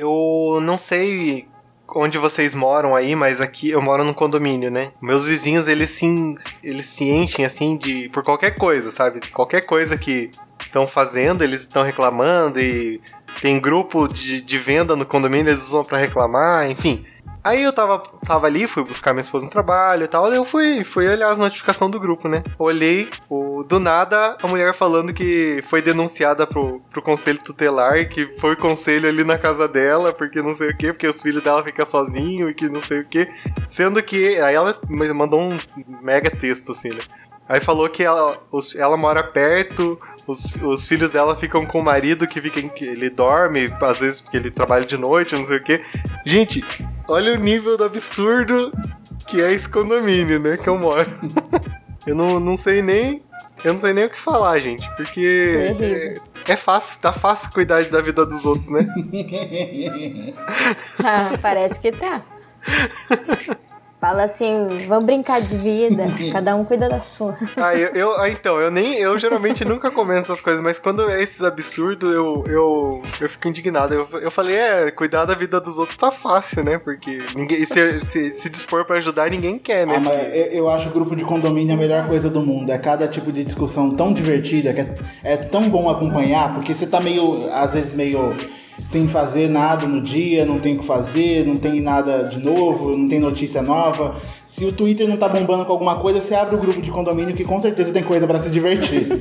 eu não sei onde vocês moram aí, mas aqui eu moro num condomínio, né? Meus vizinhos, eles se, eles se enchem, assim, de por qualquer coisa, sabe? Qualquer coisa que estão fazendo, eles estão reclamando e tem grupo de, de venda no condomínio, eles usam para reclamar, enfim. Aí eu tava, tava ali, fui buscar minha esposa no trabalho e tal, eu fui, fui olhar as notificações do grupo, né? Olhei, o, do nada, a mulher falando que foi denunciada pro, pro conselho tutelar, que foi conselho ali na casa dela, porque não sei o que, porque os filhos dela ficam sozinhos e que não sei o que. Sendo que, aí ela mandou um mega texto, assim, né? Aí falou que ela, ela mora perto, os, os filhos dela ficam com o marido que fica que ele dorme, às vezes porque ele trabalha de noite, não sei o quê. Gente, olha o nível do absurdo que é esse condomínio, né, que eu moro. eu não, não sei nem. Eu não sei nem o que falar, gente, porque é, é fácil, tá fácil cuidar da vida dos outros, né? ah, parece que tá. Fala assim, vamos brincar de vida, cada um cuida da sua. Ah, eu, eu ah, então, eu nem, eu geralmente nunca comento essas coisas, mas quando é esses absurdos, eu, eu, eu fico indignado. Eu, eu falei, é, cuidar da vida dos outros tá fácil, né? Porque ninguém, se, se, se dispor para ajudar, ninguém quer, né? Ah, mas eu, eu acho o grupo de condomínio a melhor coisa do mundo. É cada tipo de discussão tão divertida, que é, é tão bom acompanhar, porque você tá meio, às vezes meio sem fazer nada no dia, não tem o que fazer, não tem nada de novo, não tem notícia nova. Se o Twitter não tá bombando com alguma coisa, você abre o grupo de condomínio que com certeza tem coisa para se divertir.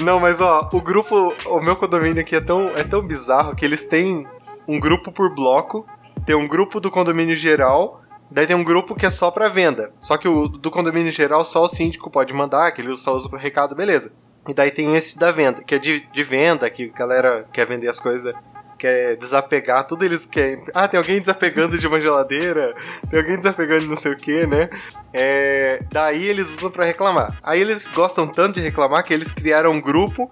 não, mas ó, o grupo, o meu condomínio aqui é tão, é tão bizarro que eles têm um grupo por bloco, tem um grupo do condomínio geral, Daí tem um grupo que é só para venda. Só que o do condomínio geral só o síndico pode mandar, que ele só usa o recado, beleza. E daí tem esse da venda, que é de, de venda, que a galera quer vender as coisas, quer desapegar, tudo eles querem. Ah, tem alguém desapegando de uma geladeira, tem alguém desapegando de não sei o que, né? É, daí eles usam para reclamar. Aí eles gostam tanto de reclamar que eles criaram um grupo,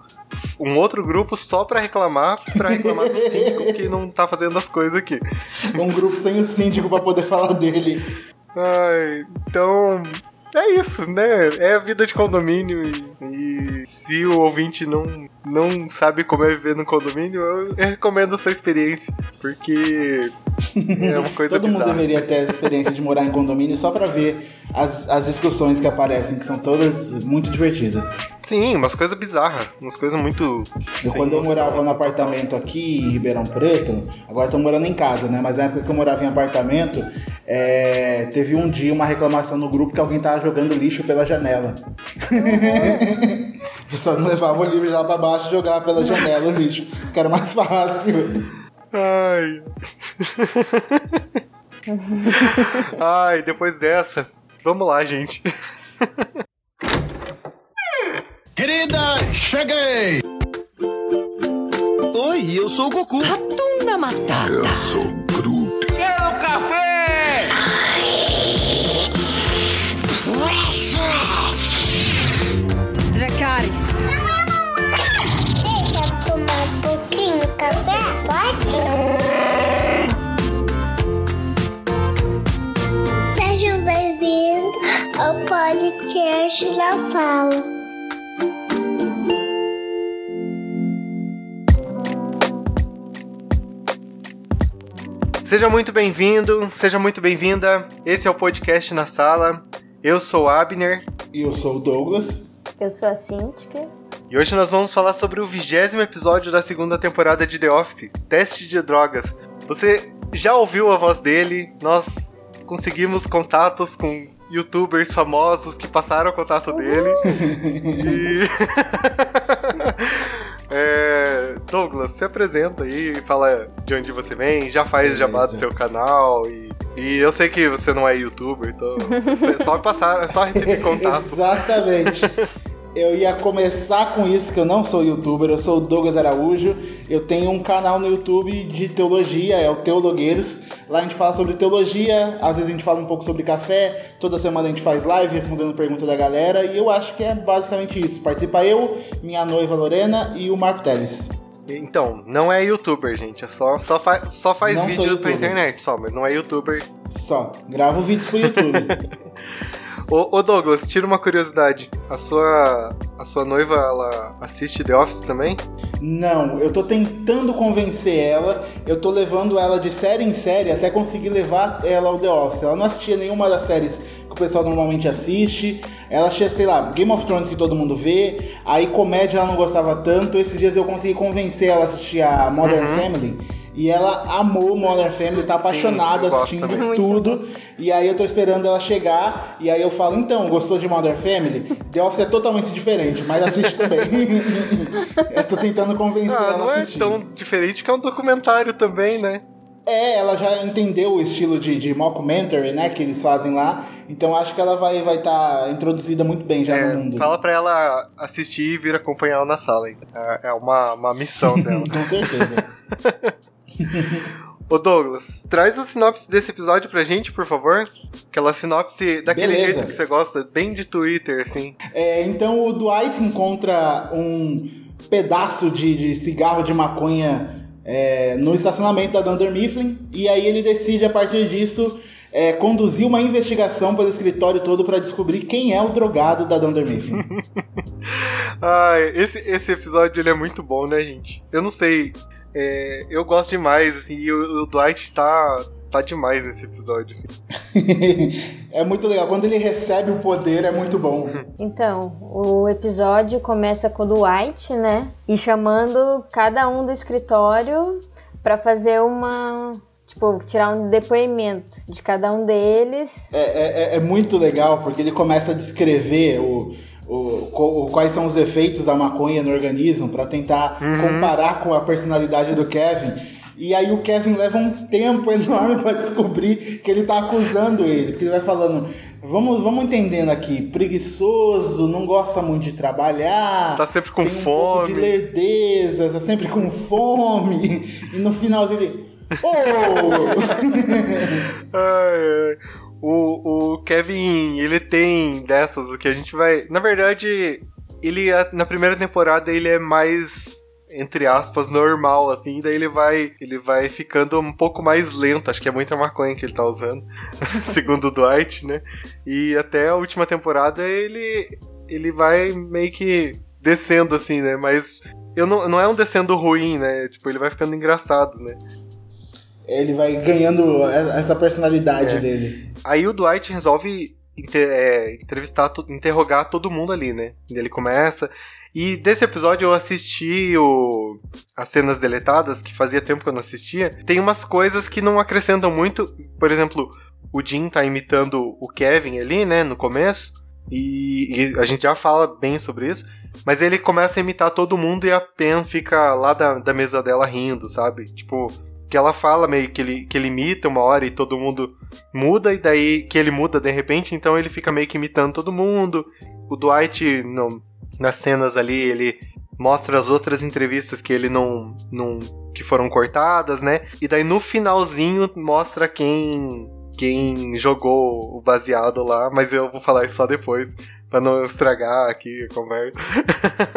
um outro grupo só para reclamar, para reclamar do síndico que não tá fazendo as coisas aqui. Um grupo sem o síndico para poder falar dele. Ai, então é isso, né? É a vida de condomínio e, e, se o ouvinte não, não sabe como é viver no condomínio, eu, eu recomendo essa experiência, porque é uma coisa Todo bizarra. mundo deveria ter essa experiência de morar em condomínio só para ver as, as discussões que aparecem, que são todas muito divertidas. Sim, umas coisas bizarras, umas coisas muito. Eu, quando eu morava no apartamento aqui em Ribeirão Preto, agora estou morando em casa, né? Mas na época que eu morava em apartamento, é, teve um dia uma reclamação no grupo que alguém tava jogando lixo pela janela. Uhum. Só não levava o livro já pra baixo e jogava pela janela o lixo, que era mais fácil. Ai. Ai, depois dessa, vamos lá, gente. Querida, cheguei! Oi, eu sou o Goku. Ratunda Matata. Eu sou Groot. Quero café! Dracarys. Deixa eu tomar um pouquinho de café, pode? Ao podcast da Fala. Seja muito bem-vindo, seja muito bem-vinda. Esse é o podcast na sala. Eu sou Abner. E eu sou o Douglas. Eu sou a Cintia. E hoje nós vamos falar sobre o vigésimo episódio da segunda temporada de The Office, Teste de Drogas. Você já ouviu a voz dele? Nós conseguimos contatos com youtubers famosos que passaram o contato dele. e... É, Douglas, se apresenta aí e fala de onde você vem, já faz Beleza. jabá do seu canal e, e eu sei que você não é youtuber, então só passar, é só receber contato. Exatamente. Eu ia começar com isso, que eu não sou youtuber, eu sou o Douglas Araújo. Eu tenho um canal no YouTube de teologia, é o Teologueiros. Lá a gente fala sobre teologia, às vezes a gente fala um pouco sobre café, toda semana a gente faz live respondendo perguntas da galera. E eu acho que é basicamente isso. Participa eu, minha noiva Lorena e o Marco Teles. Então, não é youtuber, gente. É só, só, fa só faz não vídeo pra internet, só, mas não é youtuber. Só. Gravo vídeos pro YouTube. ô, ô Douglas, tira uma curiosidade. A sua, a sua noiva, ela assiste The Office também? Não, eu tô tentando convencer ela, eu tô levando ela de série em série até conseguir levar ela ao The Office. Ela não assistia nenhuma das séries que o pessoal normalmente assiste. Ela assistia, sei lá, Game of Thrones que todo mundo vê. Aí comédia ela não gostava tanto. Esses dias eu consegui convencer ela a assistir a Modern Uhum. Family. E ela amou Modern Family, tá apaixonada gosto assistindo também. tudo. E aí eu tô esperando ela chegar. E aí eu falo, então, gostou de Modern Family? The Office é totalmente diferente, mas assiste também. eu tô tentando convencer Ah, ela não é assistir. tão diferente que é um documentário também, né? É, ela já entendeu o estilo de, de mockumentary, né, que eles fazem lá. Então acho que ela vai vai estar introduzida muito bem já É, no mundo. fala pra ela assistir e vir acompanhar ela na sala. hein? É é uma, uma missão dela. Com certeza. Ô Douglas, traz a sinopse desse episódio pra gente, por favor. Aquela sinopse daquele Beleza. jeito que você gosta, bem de Twitter, assim. É, então o Dwight encontra um pedaço de, de cigarro de maconha é, no estacionamento da Dunder Mifflin e aí ele decide a partir disso é, conduzir uma investigação pelo escritório todo para descobrir quem é o drogado da Dunder Mifflin. Ai, esse, esse episódio ele é muito bom, né, gente? Eu não sei. É, eu gosto demais, assim, e o, o Dwight tá, tá demais nesse episódio. assim. é muito legal. Quando ele recebe o poder é muito bom. Então, o episódio começa com o Dwight, né? E chamando cada um do escritório pra fazer uma. Tipo, tirar um depoimento de cada um deles. É, é- é muito legal porque ele começa a descrever o, o- quais são os efeitos da maconha no organismo para tentar comparar com a personalidade do Kevin. E aí o Kevin leva um tempo enorme para descobrir que ele tá acusando ele, porque ele vai falando, vamos, vamos entendendo aqui, preguiçoso, não gosta muito de trabalhar, Tá sempre com tem um pouco de fome. lerdeza, tá sempre com fome. E no final ele, oh! Ai, ai. O, o Kevin, ele tem dessas, que a gente vai. Na verdade, ele é- na primeira temporada ele é mais entre aspas normal assim, daí ele vai ele vai ficando um pouco mais lento, acho que é muita maconha que ele tá usando, segundo o Dwight, né? E até a última temporada ele ele vai meio que descendo assim, né? Mas eu não, não é um descendo ruim, né? Tipo, ele vai ficando engraçado, né? Ele vai ganhando essa personalidade É. dele. Aí o Dwight resolve inte- é, entrevistar, interrogar todo mundo ali, né? Ele começa. E desse episódio eu assisti o, as cenas deletadas, que fazia tempo que eu não assistia. Tem umas coisas que não acrescentam muito. Por exemplo, o Jim tá imitando o Kevin ali, né? No começo. E, e a gente já fala bem sobre isso. Mas ele começa a imitar todo mundo e a Pen fica lá da, da mesa dela rindo, sabe? Tipo, que ela fala meio que ele, que ele imita uma hora e todo mundo muda, e daí que ele muda de repente, então ele fica meio que imitando todo mundo. O Dwight, no- nas cenas ali, ele mostra as outras entrevistas que ele não, não. que foram cortadas, né? E daí no finalzinho mostra quem. quem jogou o baseado lá, mas eu vou falar isso só depois. Pra não estragar aqui a conversa.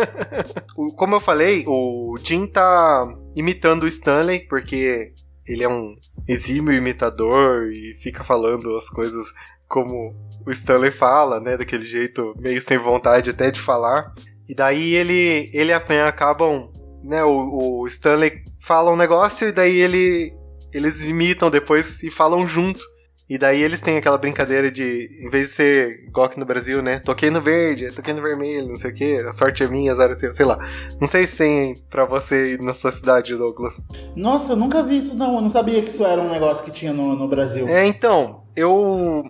Como eu falei, o Jim tá imitando o Stanley, porque ele é um exímio imitador e fica falando as coisas como o Stanley fala, né? Daquele jeito meio sem vontade até de falar. E daí ele, ele e a Pen acabam, né? O, o Stanley fala um negócio e daí ele, eles imitam depois e falam junto. E daí eles têm aquela brincadeira de, em vez de ser igual aqui no Brasil, né? Toquei no verde, toquei no vermelho, não sei o que, a sorte é minha, azar é seu, sei lá. Não sei se tem pra você ir na sua cidade, Douglas. Nossa, eu nunca vi isso não, eu não sabia que isso era um negócio que tinha no, no Brasil. É, então, eu.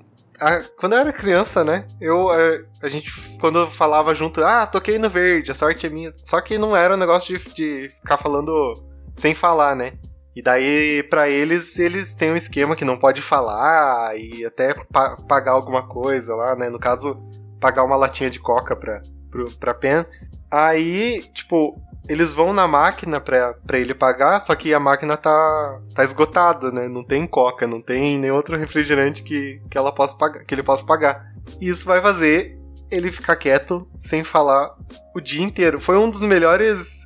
quando eu era criança, né? Eu. A, a gente, quando eu falava junto, ah, toquei no verde, a sorte é minha. Só que não era um negócio de, de ficar falando sem falar, né? E daí, pra eles, eles têm um esquema que não pode falar e até pa- pagar alguma coisa lá, né? No caso, pagar uma latinha de coca pra, pro, pra Pen. Aí, tipo, eles vão na máquina pra, pra ele pagar, só que a máquina tá, tá esgotada, né? Não tem coca, não tem nenhum outro refrigerante que, que, ela possa pagar, que ele possa pagar. E isso vai fazer ele ficar quieto, sem falar o dia inteiro. Foi um dos melhores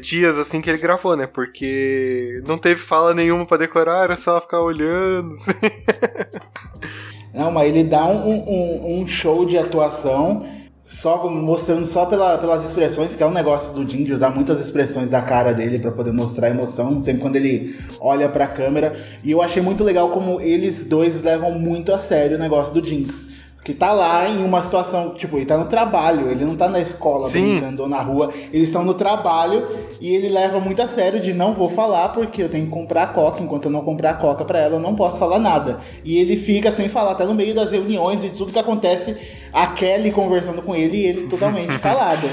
dias, assim, que ele gravou, né? Porque não teve fala nenhuma pra decorar, era só ficar olhando, assim. Não, mas ele dá um, um- um show de atuação só mostrando só pela, pelas expressões, que é um negócio do Jim de usar muitas expressões da cara dele para poder mostrar emoção, sempre quando ele olha pra câmera. E eu achei muito legal como eles dois levam muito a sério o negócio do Jinx. Que tá lá em uma situação, tipo, ele tá no trabalho, ele não tá na escola Sim. brincando ou na rua, eles estão no trabalho e ele leva muito a sério de não vou falar porque eu tenho que comprar a coca, enquanto eu não comprar a coca pra ela, eu não posso falar nada. E ele fica sem falar, até no meio das reuniões e tudo que acontece, a Kelly conversando com ele e ele totalmente calado.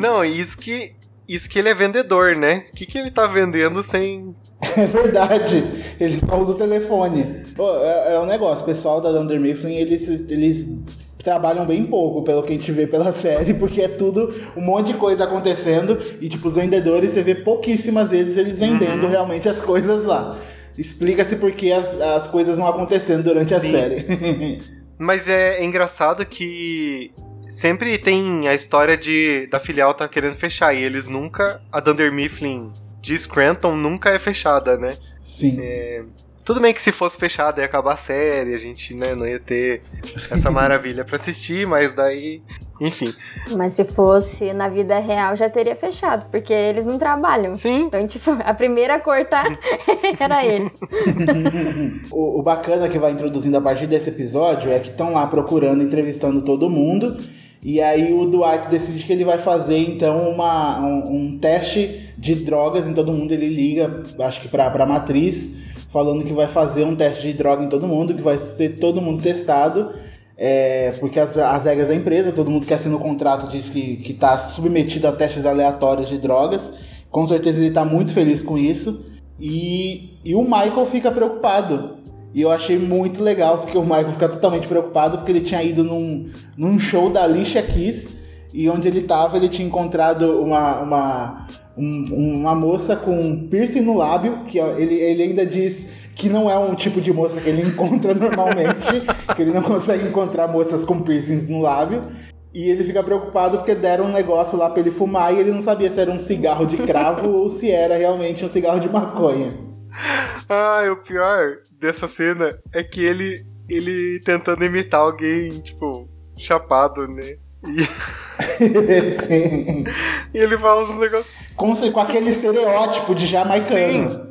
Não, isso que. Isso que ele é vendedor, né? O que, que ele tá vendendo sem. É verdade, ele só usa o telefone. Pô, é, é um negóção, o pessoal da Dunder Mifflin, eles, eles trabalham bem pouco, pelo que a gente vê pela série, porque é tudo, um monte de coisa acontecendo, e tipo, os vendedores, você vê pouquíssimas vezes eles vendendo realmente as coisas lá. Explica-se por que as, as coisas vão acontecendo durante a Sim. série. Mas é engraçado que sempre tem a história de da filial tá querendo fechar e eles nunca. A Dunder Mifflin de Scranton nunca é fechada, né? Sim. Tudo bem que se fosse fechada ia acabar a série, a gente né, não ia ter essa maravilha pra assistir, mas daí. Enfim. Mas se fosse na vida real, já teria fechado, porque eles não trabalham. Sim. Então, tipo, a primeira a cortar era eles. O, o bacana que vai introduzindo a partir desse episódio é que estão lá procurando, entrevistando todo mundo. E aí o Dwight decide que ele vai fazer então uma, um, um teste de drogas em todo mundo. Ele liga, acho que pra, pra matriz, falando que vai fazer um teste de droga em todo mundo, que vai ser todo mundo testado. É, porque as, as regras da empresa, todo mundo que assina o contrato diz que, que tá submetido a testes aleatórios de drogas. Com certeza ele tá muito feliz com isso. E, e o Michael fica preocupado. E eu achei muito legal, porque o Michael fica totalmente preocupado, porque ele tinha ido num, num show da Alicia Keys, e onde ele tava, ele tinha encontrado uma, uma, um- uma moça com um piercing no lábio, que ele, ele ainda diz que não é um tipo de moça que ele encontra normalmente, que ele não consegue encontrar moças com piercings no lábio. E ele fica preocupado porque deram um negócio lá pra ele fumar e ele não sabia se era um cigarro de cravo ou se era realmente um cigarro de maconha. Ah, o pior dessa cena é que ele. ele tentando imitar alguém, tipo, chapado, né? E, Sim. e ele fala uns negócios. Com, com aquele estereótipo de jamaicano.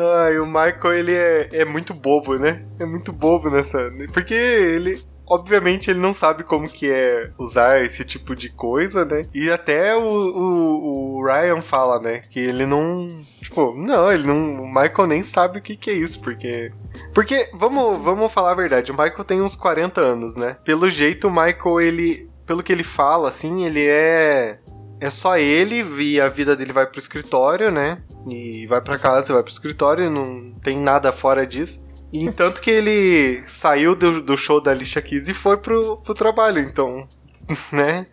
Ai, o Michael, ele é, é muito bobo, né? É muito bobo nessa. Porque ele. Obviamente ele não sabe como que é usar esse tipo de coisa, né? E até o, o, o Ryan fala, né? Que ele não. Tipo, não, ele não. O Michael nem sabe o que, que é isso, porque. Porque, vamos, vamos falar a verdade, o Michael tem uns 40 anos, né? Pelo jeito, o Michael, ele. Pelo que ele fala, assim, ele é. É só ele e a vida dele vai pro escritório, né? E vai pra casa, vai pro escritório, não tem nada fora disso. E tanto que ele saiu do, do show da Alicia Keys e foi pro, pro trabalho, então, né?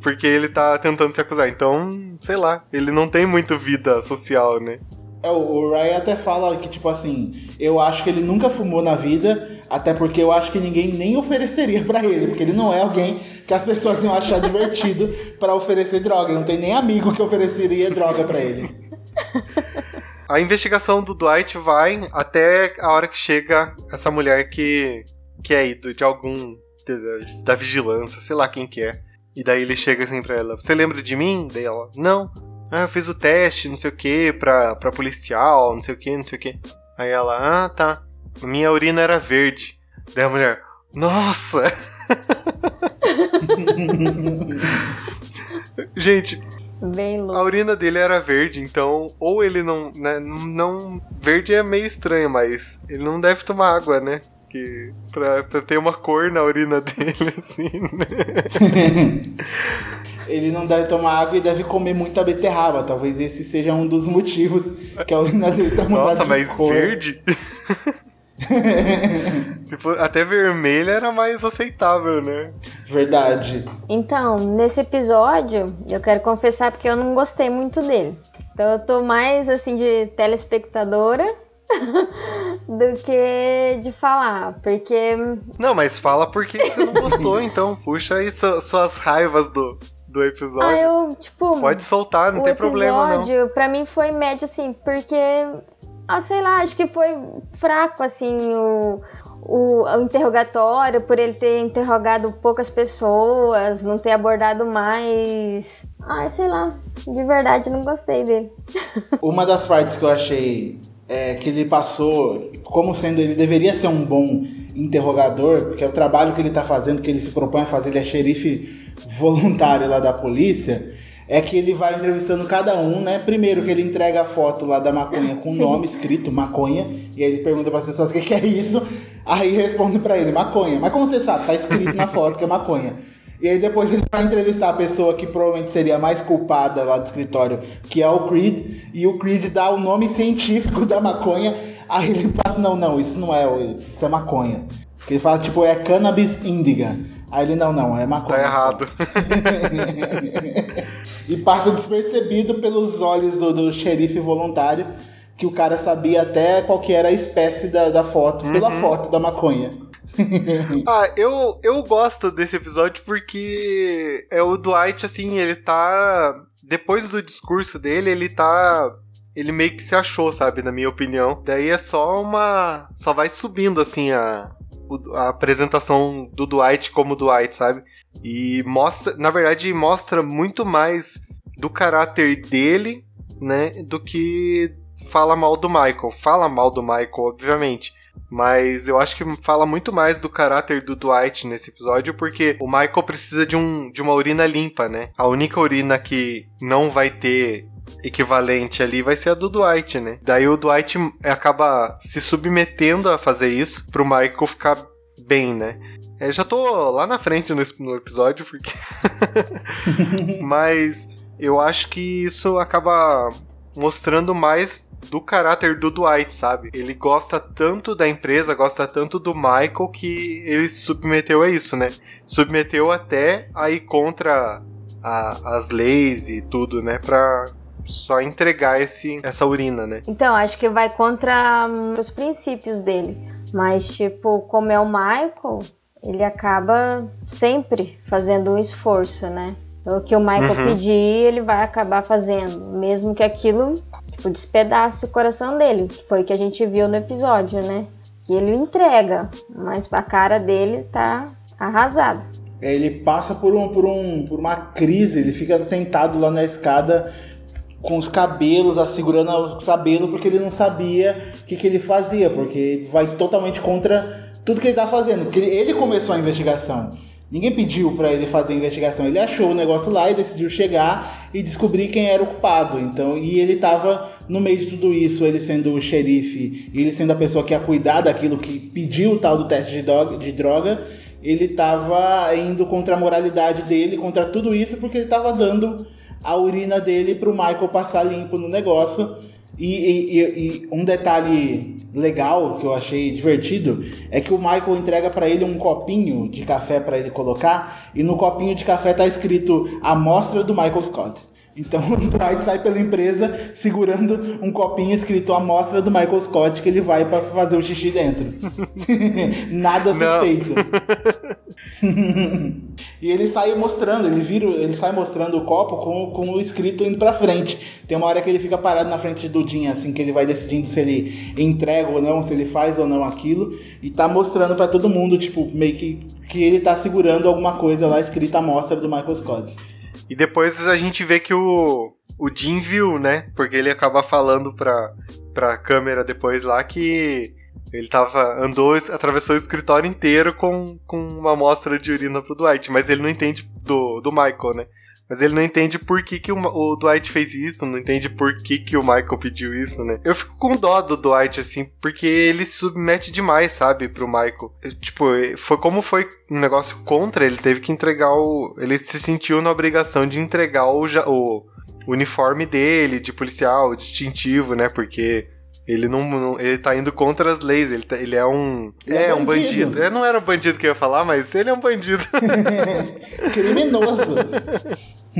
Porque ele tá tentando se acusar. Então, sei lá, ele não tem muito vida social, né? É, o- Ryan até fala que, tipo assim, eu acho que ele nunca fumou na vida, até porque eu acho que ninguém nem ofereceria pra ele, porque ele não é alguém que as pessoas iam achar divertido pra oferecer droga. Não tem nem amigo que ofereceria droga pra ele. A investigação do Dwight vai até a hora que chega essa mulher que, que é ido de algum. de- da vigilância, sei lá quem que é. E daí ele chega assim pra ela: Você lembra de mim? Daí ela: Não. Ah, eu fiz o teste, não sei o que, pra, pra policial, não sei o que, não sei o que. Aí ela: Ah, tá. Minha urina era verde. Daí a mulher: Nossa! Gente, Bem a urina dele era verde, então, ou ele não, né, não, verde é meio estranho, mas ele não deve tomar água, né? Que pra, pra ter uma cor na urina dele, assim, né? Ele não deve tomar água e deve comer muita beterraba. Talvez esse seja um dos motivos que a urina dele tá mudando Nossa, de mas cor. verde? Se for, até vermelho era mais aceitável, né? Verdade. Então, nesse episódio, eu quero confessar porque eu não gostei muito dele. Então eu tô mais assim de telespectadora do que de falar, porque Não, mas fala por que você não gostou, então. Puxa aí su- suas raivas do, do episódio. ah, eu tipo Pode soltar, não o tem problema, não. episódio pra mim foi médio assim, porque ah, sei lá, acho que foi fraco assim o o, o interrogatório, por ele ter interrogado poucas pessoas, não ter abordado mais. Ai, sei lá, de verdade não gostei dele. Uma das partes que eu achei é, que ele passou como sendo ele deveria ser um bom interrogador, porque é o trabalho que ele está fazendo, que ele se propõe a fazer, ele é xerife voluntário lá da polícia, é que ele vai entrevistando cada um, né? Primeiro que ele entrega a foto lá da maconha com o nome escrito maconha, e aí ele pergunta para as pessoas o que, que é isso, aí responde para ele maconha. Mas como você sabe, tá escrito na foto que é maconha. E aí depois ele vai entrevistar a pessoa que provavelmente seria a mais culpada lá do escritório, que é o Creed, e o Creed dá o nome científico da maconha, aí ele passa, não, não, isso não é, isso é maconha. Que ele fala, tipo, é cannabis indica. Aí ele, não, não, é maconha. Tá errado. e passa despercebido pelos olhos do, do, xerife voluntário, que o cara sabia até qual que era a espécie da, da foto, uhum. pela foto da maconha. ah, eu, eu gosto desse episódio porque é o Dwight, assim, ele tá. Depois do discurso dele, ele tá. Ele meio que se achou, sabe, na minha opinião. Daí é só uma. Só vai subindo, assim, a, a apresentação do Dwight como Dwight, sabe? E mostra, na verdade, mostra muito mais do caráter dele, né, do que fala mal do Michael. Fala mal do Michael, obviamente. Mas eu acho que fala muito mais do caráter do Dwight nesse episódio, porque o Michael precisa de, um, de uma urina limpa, né? A única urina que não vai ter equivalente ali vai ser a do Dwight, né? Daí o Dwight acaba se submetendo a fazer isso pro Michael ficar bem, né? Eu já tô lá na frente no, no episódio, porque. Mas eu acho que isso acaba mostrando mais do caráter do Dwight, sabe? Ele gosta tanto da empresa, gosta tanto do Michael que ele se submeteu a isso, né? Submeteu até a ir contra a, as leis e tudo, né? Pra só entregar esse, essa urina, né? Então, acho que vai contra um, os princípios dele. Mas, tipo, como é o Michael, ele acaba sempre fazendo um esforço, né? O que o Michael uhum. pedir, ele vai acabar fazendo, mesmo que aquilo tipo, despedace o coração dele, que foi o que a gente viu no episódio, né? Que ele entrega, mas a cara dele tá arrasada. É, ele passa por, um, por, um, por uma crise, ele fica sentado lá na escada com os cabelos, assegurando os cabelos, porque ele não sabia o que, que ele fazia, porque vai totalmente contra tudo que ele tá fazendo, porque ele começou a investigação. Ninguém pediu para ele fazer a investigação. Ele achou o negócio lá e decidiu chegar e descobrir quem era o culpado. Então, e ele estava no meio de tudo isso, ele sendo o xerife, ele sendo a pessoa que ia cuidar daquilo que pediu o tal do teste de droga, de droga ele estava indo contra a moralidade dele, contra tudo isso, porque ele estava dando a urina dele para o Michael passar limpo no negócio. E, e, e, um detalhe legal que eu achei divertido é que o Michael entrega para ele um copinho de café para ele colocar e no copinho de café tá escrito amostra do Michael Scott. Então o Dwight sai pela empresa segurando um copinho escrito amostra do Michael Scott que ele vai para fazer o xixi dentro. Nada suspeito. e ele sai mostrando, ele vira, ele sai mostrando o copo com, com o escrito indo para frente. Tem uma hora que ele fica parado na frente do Jim, assim, que ele vai decidindo se ele entrega ou não, se ele faz ou não aquilo, e tá mostrando para todo mundo, tipo, meio que que ele tá segurando alguma coisa lá escrita amostra do Michael Scott. E depois a gente vê que o, o Jim viu, né? Porque ele acaba falando pra, pra câmera depois lá que ele tava. andou, atravessou o escritório inteiro com, com uma amostra de urina pro Dwight, mas ele não entende do, do Michael, né? Mas ele não entende por que, que o, o, Dwight fez isso, não entende por que, que o Michael pediu isso, né? Eu fico com dó do Dwight, assim, porque ele se submete demais, sabe, pro Michael. Tipo, foi como foi um negócio contra, ele teve que entregar o. Ele se sentiu na obrigação de entregar o, o uniforme dele, de policial, distintivo, né? Porque ele não, não, Ele tá indo contra as leis. Ele, tá, ele é um. Ele é, é um bandido. bandido. É, não era o bandido que eu ia falar, mas ele é um bandido. Criminoso.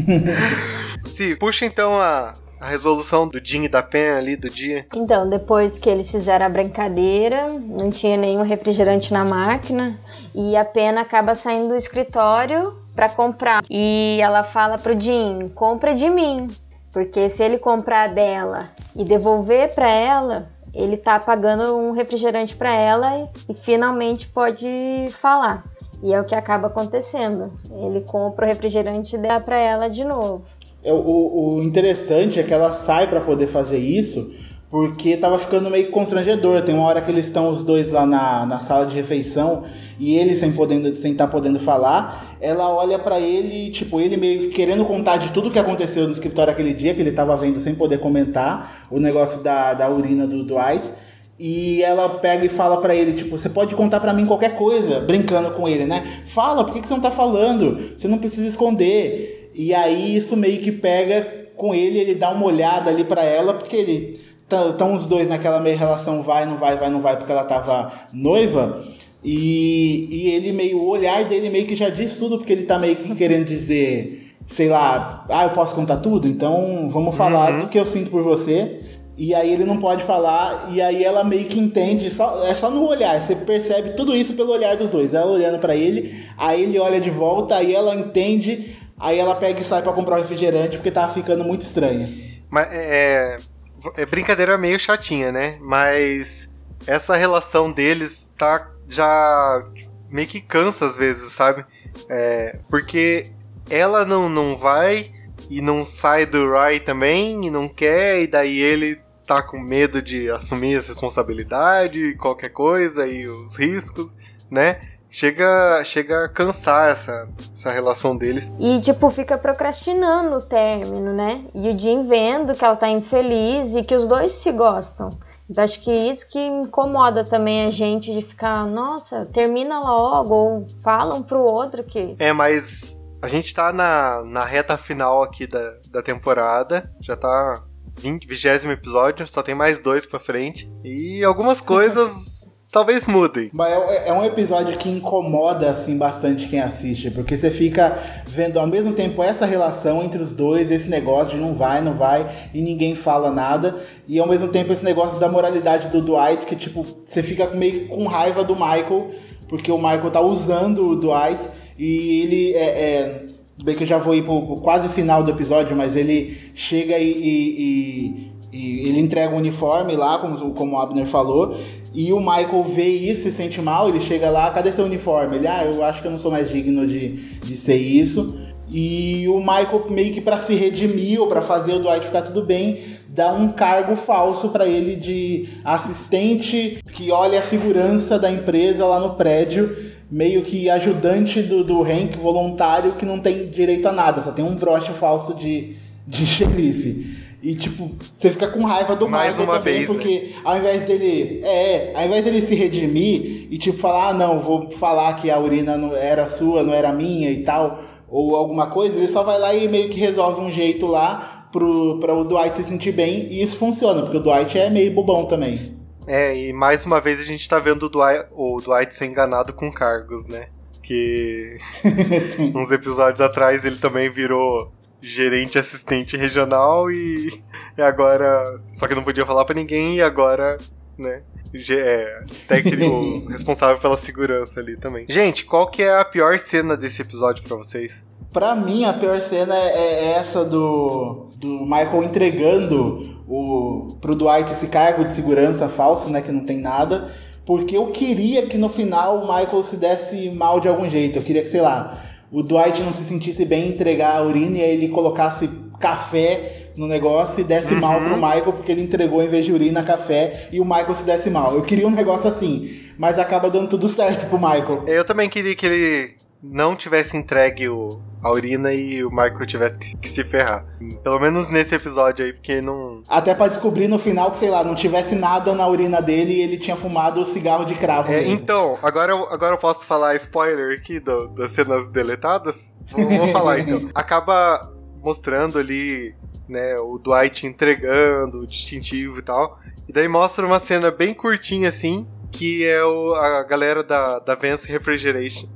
Se puxa então a, a resolução do Jim e da Pen ali do dia? Então, depois que eles fizeram a brincadeira, não tinha nenhum refrigerante na máquina e a Pen acaba saindo do escritório para comprar. E ela fala pro Jim: compra de mim. Porque se ele comprar dela e devolver para ela, ele tá pagando um refrigerante para ela e, e finalmente pode falar. E é o que acaba acontecendo. Ele compra o refrigerante e dá para ela de novo. É, o, o interessante é que ela sai para poder fazer isso porque tava ficando meio constrangedor. Tem uma hora que eles estão os dois lá na, na sala de refeição e ele sem podendo sem estar tá podendo falar, ela olha para ele, tipo, ele meio querendo contar de tudo que aconteceu no escritório aquele dia que ele tava vendo sem poder comentar, o negócio da, da urina do Dwight. E ela pega e fala para ele, tipo, você pode contar para mim qualquer coisa, brincando com ele, né? Fala, por que, que você não tá falando? Você não precisa esconder. E aí isso meio que pega com ele, ele dá uma olhada ali para ela, porque ele Estão os dois naquela meia relação vai, não vai, vai, não vai, porque ela tava noiva. E, e ele meio, o olhar dele meio que já diz tudo, porque ele tá meio que querendo dizer, sei lá, ah, eu posso contar tudo, então vamos falar uhum. do que eu sinto por você. E aí ele não pode falar, e aí ela meio que entende, só, é só no olhar, você percebe tudo isso pelo olhar dos dois. Ela olhando para ele, aí ele olha de volta, aí ela entende, aí ela pega e sai para comprar o refrigerante porque tava ficando muito estranho. Mas é, é brincadeira meio chatinha, né? Mas essa relação deles tá já meio que cansa às vezes, sabe? É, porque ela não, não vai e não sai do Rai também e não quer, e daí ele tá com medo de assumir essa responsabilidade, qualquer coisa e os riscos, né? Chega, chega a cansar essa, essa relação deles. E, tipo, fica procrastinando o término, né? E o Jim vendo que ela tá infeliz e que os dois se gostam. Então, acho que isso que incomoda também a gente de ficar, nossa, termina logo, ou fala um pro outro que. É, mas a gente tá na, na reta final aqui da, da temporada, já tá 20, 20 episódio, só tem mais dois pra frente. E algumas coisas talvez mudem. É, é, um episódio que incomoda assim bastante quem assiste, porque você fica vendo ao mesmo tempo essa relação entre os dois, esse negócio de não vai, não vai e ninguém fala nada, e ao mesmo tempo esse negócio da moralidade do Dwight que tipo, você fica meio com raiva do Michael, porque o Michael tá usando o Dwight e ele é, é bem que eu já vou ir pro, pro, quase final do episódio, mas ele chega e, e, e e ele entrega o uniforme lá, como, como o Abner falou, e o Michael vê isso, se sente mal, ele chega lá, cadê seu uniforme? Ele, ah, eu acho que eu não sou mais digno de, de ser isso. E o Michael, meio que para se redimir ou para fazer o Dwight ficar tudo bem, dá um cargo falso para ele de assistente que olha a segurança da empresa lá no prédio, meio que ajudante do, do Hank, voluntário, que não tem direito a nada, só tem um broche falso de, de xerife. E, tipo, você fica com raiva do Mais Michael uma também, vez, porque né? ao invés dele. É, ao invés dele se redimir e, tipo, falar, ah, não, vou falar que a urina não era sua, não era minha e tal, ou alguma coisa, ele só vai lá e meio que resolve um jeito lá pro, pra o Dwight se sentir bem, e isso funciona, porque o Dwight é meio bobão também. É, e mais uma vez a gente tá vendo o Dwight, o Dwight ser enganado com cargos, né? Que uns episódios atrás ele também virou gerente assistente regional e, e agora. Só que não podia falar para ninguém e agora, né? É, técnico responsável pela segurança ali também. Gente, qual que é a pior cena desse episódio para vocês? Pra mim, a pior cena é, é essa do, do Michael entregando o, pro Dwight esse cargo de segurança falso, né? Que não tem nada. Porque eu queria que no final o Michael se desse mal de algum jeito. Eu queria que, sei lá, o Dwight não se sentisse bem em entregar a urina e aí ele colocasse café no negócio e desse uhum. mal pro Michael porque ele entregou em vez de urina café e o Michael se desse mal. Eu queria um negócio assim, mas acaba dando tudo certo pro Michael. Eu também queria que ele não tivesse entregue o, a urina e o Michael tivesse que, que, se ferrar. Pelo menos nesse episódio aí, porque não. Até para descobrir no final que, sei lá, não tivesse nada na urina dele e ele tinha fumado o cigarro de cravo. É, então, agora, eu, agora eu posso falar spoiler aqui do, das cenas deletadas? Vou, vou falar então. Acaba mostrando ali, né, o Dwight entregando o distintivo e tal. E daí mostra uma cena bem curtinha assim, que é o, a galera da, da Vance Refrigeration,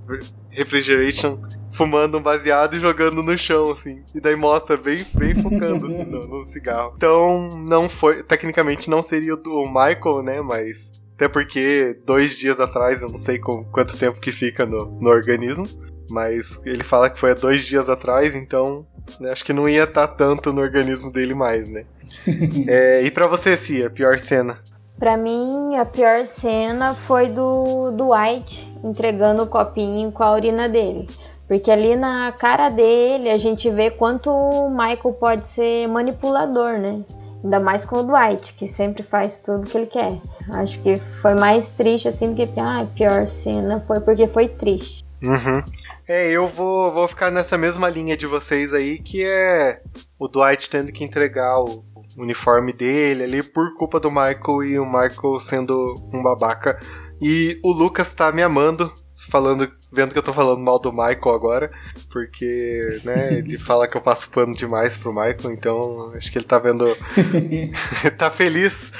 Refrigeration fumando um baseado e jogando no chão, assim. E daí mostra bem, bem focando, assim, no, no, cigarro. Então, não foi. Tecnicamente não seria o Michael, né? Mas. Até porque dois dias atrás, eu não sei com, quanto tempo que fica no, no organismo. Mas ele fala que foi há dois dias atrás, então. Né, acho que não ia estar tá tanto no organismo dele mais, né? é, e para você, Cia, pior cena? Pra mim, a pior cena foi do, do White entregando o copinho com a urina dele. Porque ali na cara dele a gente vê quanto o Michael pode ser manipulador, né? Ainda mais com o Dwight, que sempre faz tudo que ele quer. Acho que foi mais triste assim do que ah, pior cena foi porque foi triste. Uhum. É, eu vou, vou ficar nessa mesma linha de vocês aí, que é o Dwight tendo que entregar o uniforme dele ali por culpa do Michael e o Michael sendo um babaca. E o Lucas tá me amando, falando, vendo que eu tô falando mal do Michael agora, porque, né, ele fala que eu passo pano demais pro Michael, então acho que ele tá vendo. tá feliz.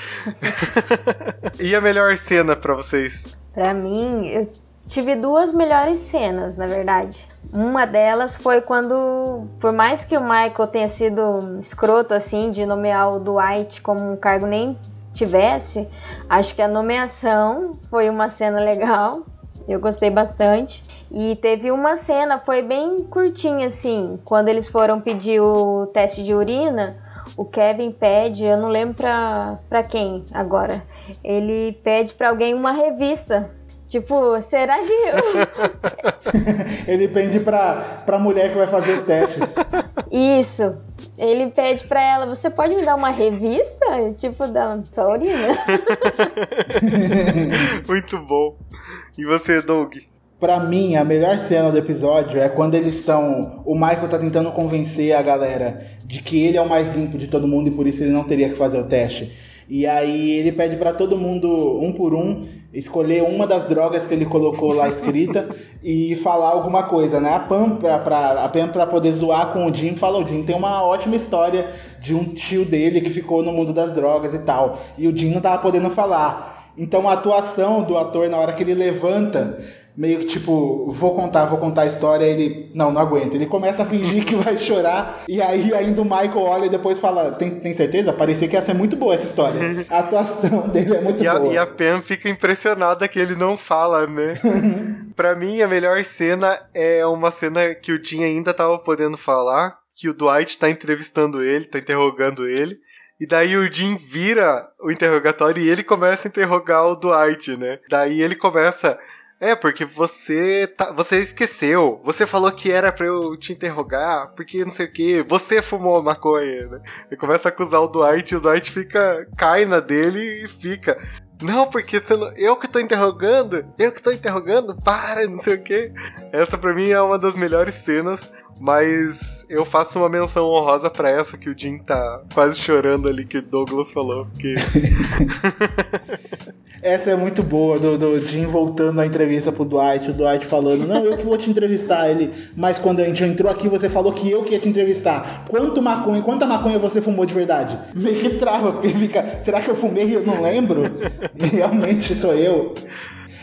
e a melhor cena para vocês? Pra mim, eu tive duas melhores cenas, na verdade. Uma delas foi quando, por mais que o Michael tenha sido escroto assim de nomear o Dwight como um cargo nem tivesse, acho que a nomeação foi uma cena legal. Eu gostei bastante. E teve uma cena, foi bem curtinha assim, quando eles foram pedir o teste de urina, o Kevin pede, eu não lembro pra, pra quem agora. Ele pede para alguém uma revista Tipo, será que eu. ele pede pra, pra mulher que vai fazer os testes. Isso. Ele pede pra ela: Você pode me dar uma revista? Tipo, da sua urina. Muito bom. E você, Doug? Pra mim, a melhor cena do episódio é quando eles estão. O Michael tá tentando convencer a galera de que ele é o mais limpo de todo mundo e por isso ele não teria que fazer o teste. E aí ele pede para todo mundo, um por um, escolher uma das drogas que ele colocou lá escrita e falar alguma coisa, né? A Pam, pra, pra, a Pam, pra poder zoar com o Jim, fala: o Jim tem uma ótima história de um tio dele que ficou no mundo das drogas e tal. E o Jim não tava podendo falar. Então a atuação do ator na hora que ele levanta meio que tipo, vou contar, vou contar a história, ele, não, não aguenta. Ele começa a fingir que vai chorar, e aí ainda o Michael olha e depois fala, tem, tem certeza? Parecia que ia ser muito boa essa história. A atuação dele é muito e a, boa. E a Pam fica impressionada que ele não fala, né? pra mim, a melhor cena é uma cena que o Jim ainda tava podendo falar, que o Dwight tá entrevistando ele, tá interrogando ele, e daí o Jim vira o interrogatório e ele começa a interrogar o Dwight, né? Daí ele começa é, porque você tá, você esqueceu. Você falou que era para eu te interrogar, porque não sei o que. Você fumou maconha, né? Ele começa a acusar o Dwight e o Dwight fica. cai na dele e fica. Não, porque não, eu que tô interrogando, eu que tô interrogando, para, não sei o que. Essa pra mim é uma das melhores cenas, mas eu faço uma menção honrosa para essa que o Jim tá quase chorando ali que o Douglas falou, porque. Essa é muito boa, do, do Jim voltando à entrevista pro Dwight, o Dwight falando, não, eu que vou te entrevistar. Ele, mas quando a gente entrou aqui, você falou que eu que ia te entrevistar. Quanto maconha, quanta maconha você fumou de verdade? Meio que trava, porque fica, será que eu fumei e eu não lembro? Realmente sou eu.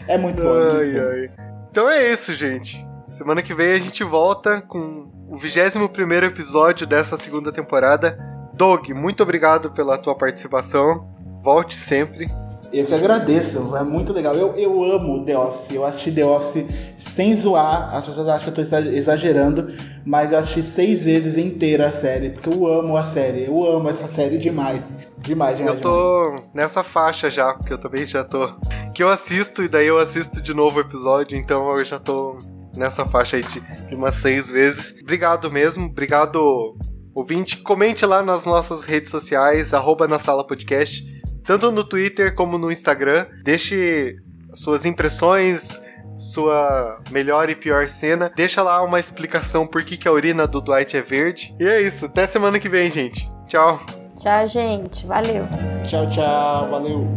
É muito bom. Ai, muito bom. ai. Então é isso, gente. Semana que vem a gente volta com o 21 primeiro episódio dessa segunda temporada. Doug, muito obrigado pela tua participação. Volte sempre. Eu que agradeço, é muito legal. Eu, eu amo The Office. Eu assisti The Office sem zoar. As pessoas acham que eu tô exagerando, mas eu assisti seis vezes inteira a série, porque eu amo a série. Eu amo essa série demais. Demais, demais. Eu tô demais. nessa faixa já, porque eu também já tô. Que eu assisto e daí eu assisto de novo o episódio, então eu já tô nessa faixa aí de, de umas seis vezes. Obrigado mesmo, obrigado ouvinte. Comente lá nas nossas redes sociais, arroba na sala podcast tanto no Twitter como no Instagram. Deixe suas impressões, sua melhor e pior cena. Deixa lá uma explicação por que, que a urina do Dwight é verde. E é isso. Até semana que vem, gente. Tchau. Tchau, gente. Valeu. Tchau, tchau. Valeu.